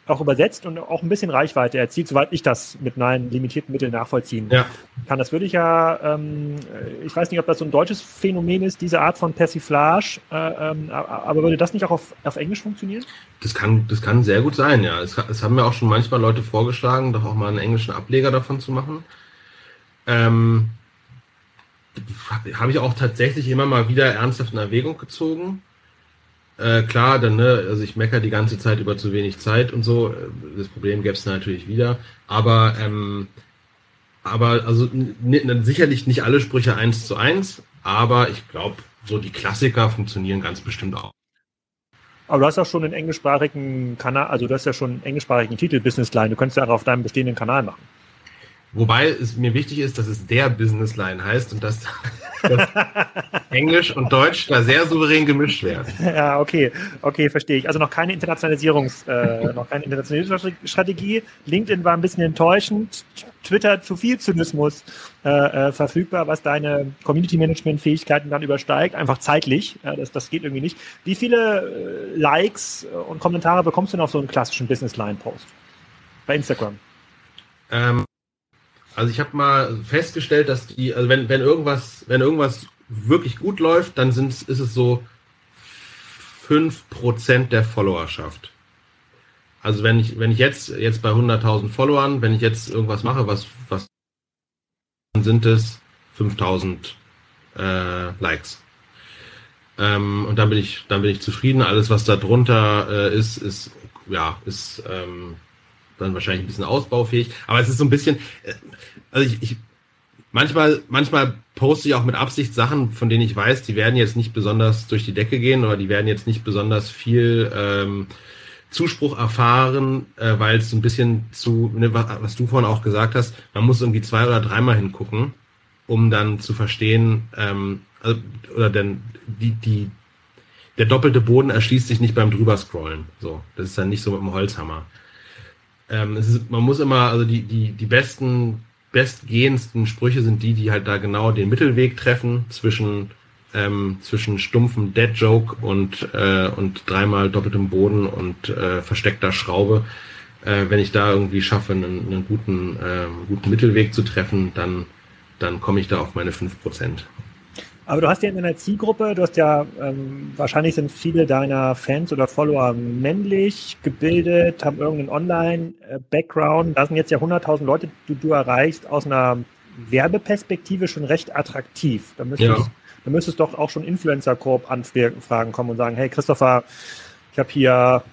auch übersetzt und auch ein bisschen Reichweite erzielt, soweit ich das mit meinen limitierten Mitteln nachvollziehen ja. kann. Das würde ich ja, ähm, ich weiß nicht, ob das so ein deutsches Phänomen ist, diese Art von Persiflage, äh, ähm, aber würde das nicht auch auf, auf Englisch funktionieren? Das kann, das kann sehr gut sein, ja. Es, es haben mir auch schon manchmal Leute vorgeschlagen, doch auch mal einen englischen Ableger davon zu machen. Ähm, habe ich auch tatsächlich immer mal wieder ernsthaft in Erwägung gezogen. Äh, klar, dann, ne, also ich meckere die ganze Zeit über zu wenig Zeit und so. Das Problem gäbe es natürlich wieder. Aber, ähm, aber also sicherlich nicht alle Sprüche eins zu eins, aber ich glaube, so die Klassiker funktionieren ganz bestimmt auch. Aber du hast auch schon einen englischsprachigen Kanal, also du hast ja schon einen englischsprachigen Titel Businessline. Du könntest ja auch auf deinem bestehenden Kanal machen. Wobei es mir wichtig ist, dass es der Businessline heißt und dass, dass Englisch und Deutsch da sehr souverän gemischt werden. Ja, okay, okay, verstehe ich. Also noch keine Internationalisierungs, äh, noch keine Internationalisierungsstrategie. LinkedIn war ein bisschen enttäuschend. Twitter zu viel Zynismus äh, äh, verfügbar, was deine Community Management Fähigkeiten dann übersteigt, einfach zeitlich. Ja, das, das geht irgendwie nicht. Wie viele äh, Likes und Kommentare bekommst du denn auf so einen klassischen Businessline Post bei Instagram? Ähm also ich habe mal festgestellt, dass die, also wenn, wenn irgendwas, wenn irgendwas wirklich gut läuft, dann sind, ist es so 5% der Followerschaft. Also wenn ich, wenn ich jetzt, jetzt bei 100.000 Followern, wenn ich jetzt irgendwas mache, was, was, dann sind es 5.000 äh, Likes. Ähm, und dann bin ich, dann bin ich zufrieden. Alles, was da drunter äh, ist, ist, ja, ist, ähm, dann wahrscheinlich ein bisschen ausbaufähig. Aber es ist so ein bisschen, äh, also ich, ich manchmal, manchmal poste ich auch mit Absicht Sachen, von denen ich weiß, die werden jetzt nicht besonders durch die Decke gehen oder die werden jetzt nicht besonders viel ähm, Zuspruch erfahren, äh, weil es so ein bisschen zu, ne, was, was du vorhin auch gesagt hast, man muss irgendwie zwei oder dreimal hingucken, um dann zu verstehen, ähm, also, oder denn die, die, der doppelte Boden erschließt sich nicht beim drüber scrollen. So, das ist dann nicht so mit dem Holzhammer. Ähm, ist, man muss immer, also die, die, die besten, bestgehendsten Sprüche sind die, die halt da genau den Mittelweg treffen zwischen, ähm, zwischen stumpfem Dead-Joke und, äh, und dreimal doppeltem Boden und äh, versteckter Schraube. Äh, wenn ich da irgendwie schaffe, einen, einen guten, äh, guten Mittelweg zu treffen, dann, dann komme ich da auf meine fünf Prozent. Aber du hast ja in deiner Zielgruppe, du hast ja, ähm, wahrscheinlich sind viele deiner Fans oder Follower männlich, gebildet, haben irgendeinen Online-Background. Da sind jetzt ja 100.000 Leute, die du erreichst, aus einer Werbeperspektive schon recht attraktiv. Da müsstest, ja. da müsstest doch auch schon Influencer-Korb-Anfragen kommen und sagen, hey Christopher, ich habe hier,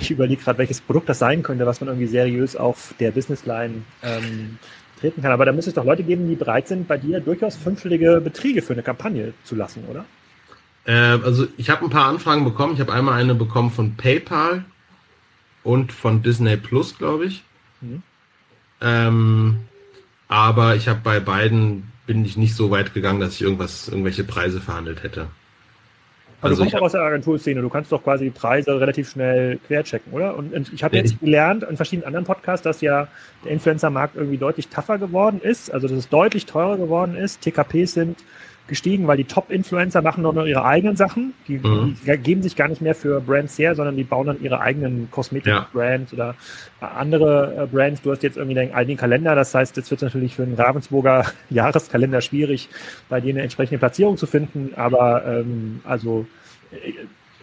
ich überlege gerade, welches Produkt das sein könnte, was man irgendwie seriös auf der Businessline ähm, treten kann. Aber da müsste es doch Leute geben, die bereit sind, bei dir durchaus fünfstellige Beträge für eine Kampagne zu lassen, oder? Äh, also ich habe ein paar Anfragen bekommen. Ich habe einmal eine bekommen von PayPal und von Disney Plus, glaube ich. Mhm. Ähm, aber ich habe bei beiden bin ich nicht so weit gegangen, dass ich irgendwas, irgendwelche Preise verhandelt hätte. Also, du kommst auch aus der Agenturszene, du kannst doch quasi die Preise relativ schnell querchecken, oder? Und, und ich habe jetzt gelernt in verschiedenen anderen Podcasts, dass ja der Influencer-Markt irgendwie deutlich tougher geworden ist, also dass es deutlich teurer geworden ist. TKPs sind gestiegen, weil die Top-Influencer machen nur noch ihre eigenen Sachen. Die, mhm. die, geben sich gar nicht mehr für Brands her, sondern die bauen dann ihre eigenen Kosmetik-Brands ja. oder andere äh, Brands. Du hast jetzt irgendwie deinen eigenen Kalender. Das heißt, jetzt wird es natürlich für einen Ravensburger Jahreskalender schwierig, bei dir eine entsprechende Platzierung zu finden. Aber ähm, also äh,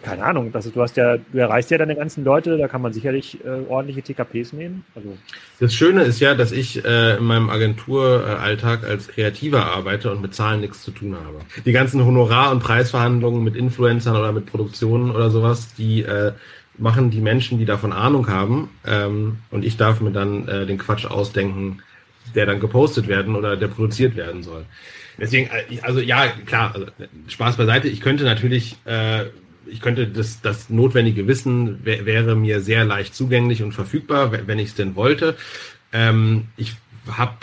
keine Ahnung, ist, du hast ja, du erreichst ja deine ganzen Leute, da kann man sicherlich äh, ordentliche TKPs nehmen. Also. Das Schöne ist ja, dass ich äh, in meinem Agenturalltag als Kreativer arbeite und mit Zahlen nichts zu tun habe. Die ganzen Honorar- und Preisverhandlungen mit Influencern oder mit Produktionen oder sowas, die äh, machen die Menschen, die davon Ahnung haben, ähm, und ich darf mir dann äh, den Quatsch ausdenken, der dann gepostet werden oder der produziert werden soll. Deswegen, äh, also ja, klar, also, Spaß beiseite. Ich könnte natürlich äh, ich könnte das, das notwendige Wissen wäre mir sehr leicht zugänglich und verfügbar, wenn ich es denn wollte. Ähm, ich habe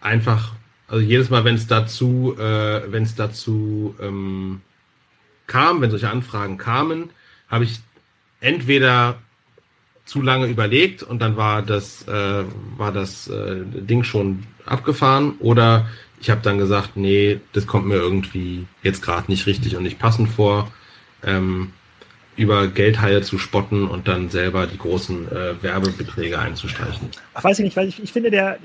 einfach, also jedes Mal, wenn es dazu, äh, wenn es dazu ähm, kam, wenn solche Anfragen kamen, habe ich entweder zu lange überlegt und dann war das, äh, war das äh, Ding schon abgefahren oder ich habe dann gesagt, nee, das kommt mir irgendwie jetzt gerade nicht richtig und nicht passend vor ähm, über Geldhaie zu spotten und dann selber die großen äh, Werbebeträge einzustreichen. Ach, weiß ich nicht, weil ich, ich finde, der,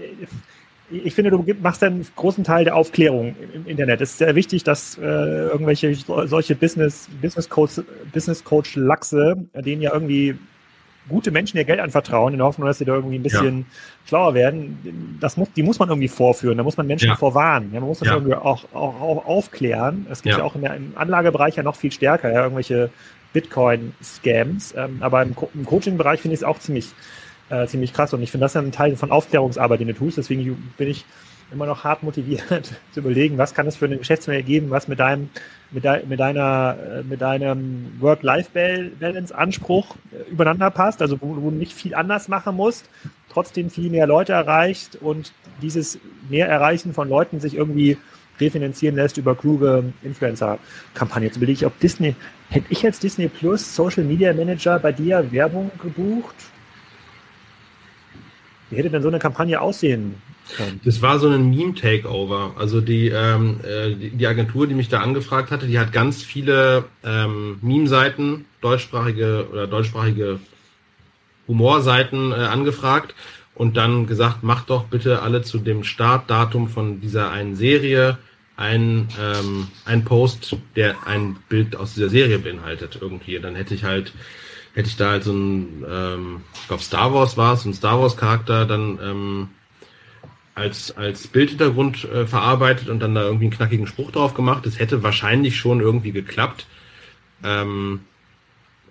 ich finde, du machst einen großen Teil der Aufklärung im Internet. Es ist sehr wichtig, dass äh, irgendwelche solche Business, Business Coach, Business Coach Lachse, denen ja irgendwie gute Menschen ihr Geld anvertrauen, in der Hoffnung, dass sie da irgendwie ein bisschen ja. schlauer werden, das muss, die muss man irgendwie vorführen, da muss man Menschen ja. vorwarnen. Ja, man muss das ja. irgendwie auch, auch, auch aufklären. Das gibt ja, auch in der, im Anlagebereich ja noch viel stärker, ja, irgendwelche Bitcoin-Scams. Ähm, aber im, Co im Coaching-Bereich finde ich es auch ziemlich, äh, ziemlich krass. Und ich finde, das ist ein Teil von Aufklärungsarbeit, den du tust. Deswegen bin ich immer noch hart motiviert zu überlegen, was kann es für eine Geschäftsmodell geben, was mit deinem, mit, de, mit deiner, äh, mit deinem Work-Life-Balance-Anspruch äh, übereinander passt, also wo, wo du nicht viel anders machen musst, trotzdem viel mehr Leute erreicht und dieses mehr Erreichen von Leuten sich irgendwie refinanzieren lässt über kluge Influencer-Kampagnen. Jetzt überlege ich, ob Disney, hätte ich als Disney Plus Social Media Manager bei dir Werbung gebucht? Wie hätte denn so eine Kampagne aussehen? Das war so ein Meme-Takeover. Also die, ähm, äh, die, Agentur, die mich da angefragt hatte, die hat ganz viele ähm, Meme-Seiten, deutschsprachige oder deutschsprachige Humorseiten äh, angefragt und dann gesagt, macht doch bitte alle zu dem Startdatum von dieser einen Serie ein, ähm, ein Post, der ein Bild aus dieser Serie beinhaltet irgendwie. Dann hätte ich halt, hätte ich da halt so ein, ähm, ich glaube Star Wars war es, ein Star Wars Charakter dann ähm, als, als Bildhintergrund äh, verarbeitet und dann da irgendwie einen knackigen Spruch drauf gemacht. Das hätte wahrscheinlich schon irgendwie geklappt. Ähm,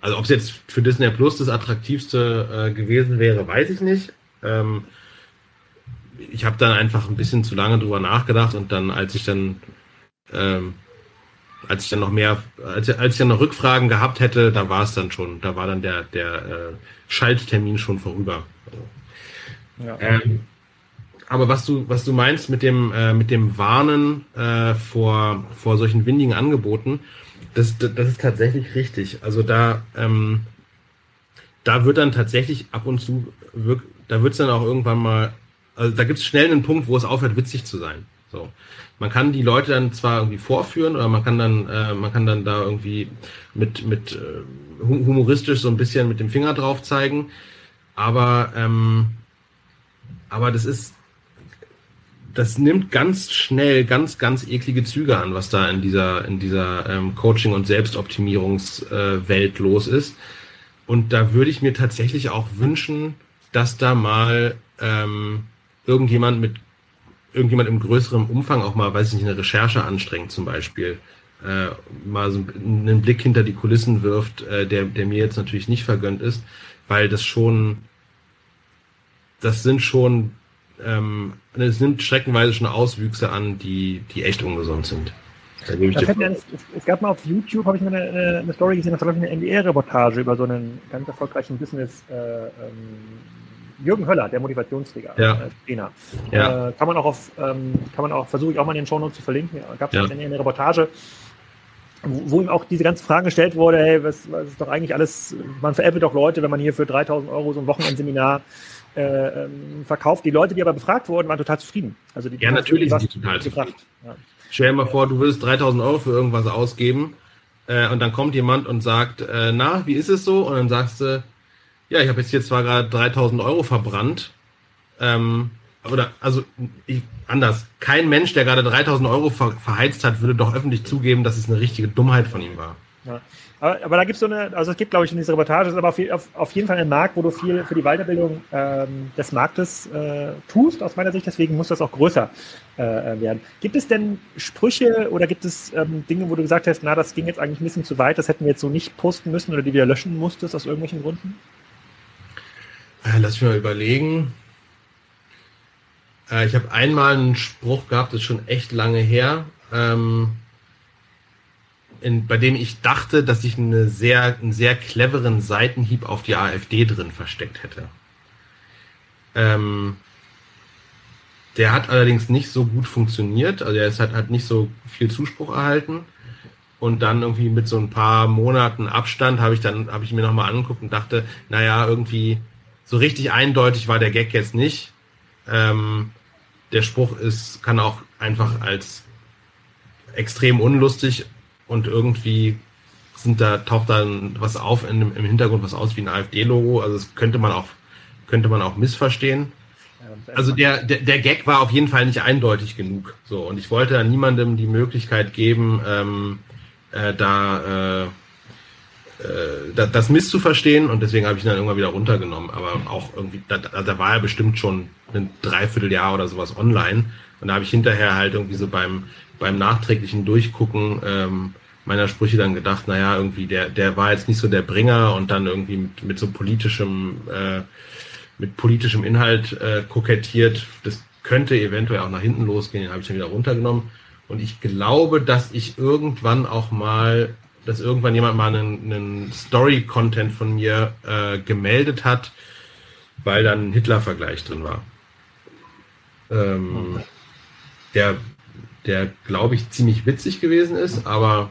also ob es jetzt für Disney Plus das attraktivste äh, gewesen wäre, weiß ich nicht. Ähm, ich habe dann einfach ein bisschen zu lange drüber nachgedacht und dann, als ich dann, ähm, als ich dann noch mehr, als, als ich dann noch Rückfragen gehabt hätte, da war es dann schon, da war dann der, der äh, Schalttermin schon vorüber. Ja. Ähm, aber was du, was du meinst mit dem, äh, mit dem Warnen äh, vor, vor solchen windigen Angeboten, das, das ist tatsächlich richtig. Also da, ähm, da wird dann tatsächlich ab und zu, wirk, da wird es dann auch irgendwann mal also da gibt es schnell einen Punkt, wo es aufhört, witzig zu sein. So. Man kann die Leute dann zwar irgendwie vorführen oder man kann dann, äh, man kann dann da irgendwie mit, mit äh, humoristisch so ein bisschen mit dem Finger drauf zeigen, aber, ähm, aber das ist, das nimmt ganz schnell ganz, ganz eklige Züge an, was da in dieser, in dieser ähm, Coaching- und Selbstoptimierungswelt äh, los ist. Und da würde ich mir tatsächlich auch wünschen, dass da mal ähm, irgendjemand mit irgendjemand im größeren Umfang auch mal, weiß ich nicht, eine Recherche anstrengt zum Beispiel, äh, mal so einen Blick hinter die Kulissen wirft, äh, der, der mir jetzt natürlich nicht vergönnt ist, weil das schon, das sind schon, ähm, es nimmt streckenweise schon Auswüchse an, die, die echt ungesund sind. Da es, es, gab mal auf YouTube, habe ich mal eine, eine, Story gesehen, das war eine NDR-Reportage über so einen ganz erfolgreichen Business, äh, ähm, Jürgen Höller, der Motivationsträger, ja. äh, Trainer. Ja. Äh, kann man auch auf, ähm, kann man auch, versuche ich auch mal in den Shownotes zu verlinken. Gab es ja. eine Reportage, wo, wo, ihm auch diese ganzen Fragen gestellt wurde, hey, was, was ist doch eigentlich alles, man veräppelt doch Leute, wenn man hier für 3000 Euro so ein Wochenendseminar äh, ähm, verkauft. Die Leute, die aber befragt wurden, waren total zufrieden. Also die, ja, natürlich sind die total zufrieden. Ja. Stell dir mal vor, du würdest 3000 Euro für irgendwas ausgeben äh, und dann kommt jemand und sagt, äh, na, wie ist es so? Und dann sagst du, ja, ich habe jetzt hier zwar gerade 3000 Euro verbrannt, ähm, oder also ich, anders. Kein Mensch, der gerade 3000 Euro ver, verheizt hat, würde doch öffentlich zugeben, dass es eine richtige Dummheit von ihm war. Ja. Aber, aber, da gibt es so eine, also es gibt, glaube ich, in dieser Reportage, ist aber auf, auf, auf, jeden Fall ein Markt, wo du viel für die Weiterbildung ähm, des Marktes äh, tust, aus meiner Sicht. Deswegen muss das auch größer äh, werden. Gibt es denn Sprüche oder gibt es ähm, Dinge, wo du gesagt hast, na, das ging jetzt eigentlich ein bisschen zu weit, das hätten wir jetzt so nicht posten müssen oder die wieder löschen musstest aus irgendwelchen Gründen? Äh, lass mich mal überlegen. Äh, ich habe einmal einen Spruch gehabt, das ist schon echt lange her, ähm, in, bei dem ich dachte, dass ich eine sehr, einen sehr cleveren Seitenhieb auf die AfD drin versteckt hätte. Ähm, der hat allerdings nicht so gut funktioniert, also er hat, hat nicht so viel Zuspruch erhalten. Und dann irgendwie mit so ein paar Monaten Abstand habe ich dann, habe ich mir nochmal angeguckt und dachte, naja, irgendwie so richtig eindeutig war der Gag jetzt nicht. Ähm, der Spruch ist, kann auch einfach als extrem unlustig und irgendwie sind da, taucht dann was auf in, im Hintergrund, was aus wie ein AfD-Logo. Also das könnte man auch, könnte man auch missverstehen. Also der, der, der Gag war auf jeden Fall nicht eindeutig genug. So, und ich wollte niemandem die Möglichkeit geben, ähm, äh, da äh, äh, das misszuverstehen und deswegen habe ich ihn dann irgendwann wieder runtergenommen. Aber auch irgendwie, da, da war er bestimmt schon ein Dreivierteljahr oder sowas online. Und da habe ich hinterher halt irgendwie so beim, beim nachträglichen Durchgucken ähm, meiner Sprüche dann gedacht, naja, irgendwie der, der war jetzt nicht so der Bringer und dann irgendwie mit, mit so politischem, äh, mit politischem Inhalt äh, kokettiert. Das könnte eventuell auch nach hinten losgehen, den habe ich dann wieder runtergenommen. Und ich glaube, dass ich irgendwann auch mal, dass irgendwann jemand mal einen, einen Story-Content von mir äh, gemeldet hat, weil dann ein Hitler-Vergleich drin war. Ähm, der, der glaube ich, ziemlich witzig gewesen ist, aber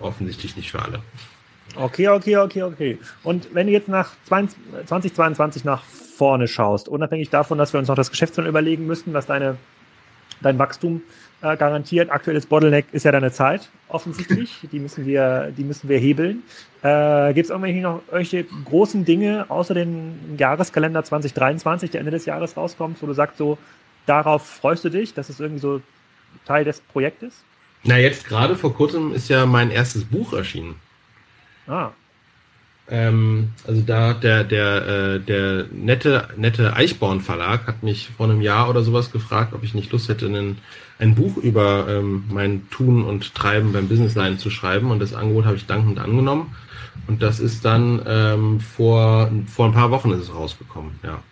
offensichtlich nicht für alle. Okay, okay, okay, okay. Und wenn du jetzt nach 2022 nach vorne schaust, unabhängig davon, dass wir uns noch das Geschäftsplan überlegen müssen, was deine, dein Wachstum äh, garantiert. Aktuelles Bottleneck ist ja deine Zeit, offensichtlich. Die müssen wir, die müssen wir hebeln. Äh, Gibt es irgendwelche noch irgendwelche großen Dinge außer dem Jahreskalender 2023, der Ende des Jahres rauskommt, wo du sagst, so, darauf freust du dich? Das ist irgendwie so Teil des Projektes? Na, jetzt gerade vor kurzem ist ja mein erstes Buch erschienen. Ah. Ähm, also da der der äh, der nette nette Eichborn Verlag hat mich vor einem Jahr oder sowas gefragt, ob ich nicht Lust hätte, einen, ein Buch über ähm, mein Tun und Treiben beim Businessline zu schreiben und das Angebot habe ich dankend angenommen und das ist dann ähm, vor vor ein paar Wochen ist es rausgekommen, ja.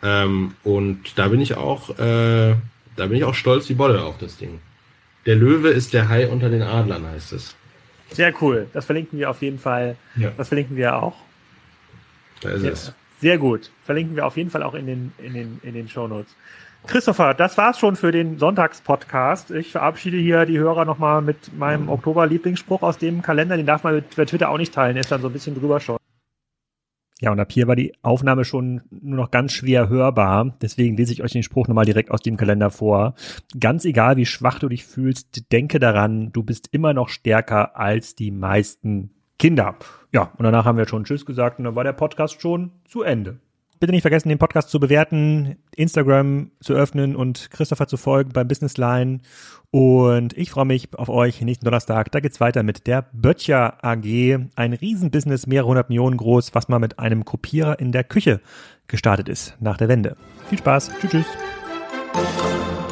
Ähm, und da bin ich auch äh, da bin ich auch stolz wie Bolle auf das Ding. Der Löwe ist der Hai unter den Adlern heißt es. Sehr cool. Das verlinken wir auf jeden Fall. Ja. Das verlinken wir auch. Da ist sehr, es. Sehr gut. Verlinken wir auf jeden Fall auch in den, in den, in den Show Notes. Christopher, das war's schon für den Sonntagspodcast. Ich verabschiede hier die Hörer nochmal mit meinem mhm. Oktober-Lieblingsspruch aus dem Kalender. Den darf man bei Twitter auch nicht teilen. ist dann so ein bisschen drüber schon. Ja, und ab hier war die Aufnahme schon nur noch ganz schwer hörbar. Deswegen lese ich euch den Spruch nochmal direkt aus dem Kalender vor. Ganz egal, wie schwach du dich fühlst, denke daran, du bist immer noch stärker als die meisten Kinder. Ja, und danach haben wir schon Tschüss gesagt und dann war der Podcast schon zu Ende. Bitte nicht vergessen, den Podcast zu bewerten, Instagram zu öffnen und Christopher zu folgen beim Business Line. Und ich freue mich auf euch nächsten Donnerstag. Da geht's weiter mit der Böttcher AG. Ein Riesenbusiness, mehrere hundert Millionen groß, was mal mit einem Kopierer in der Küche gestartet ist nach der Wende. Viel Spaß. Tschüss. tschüss.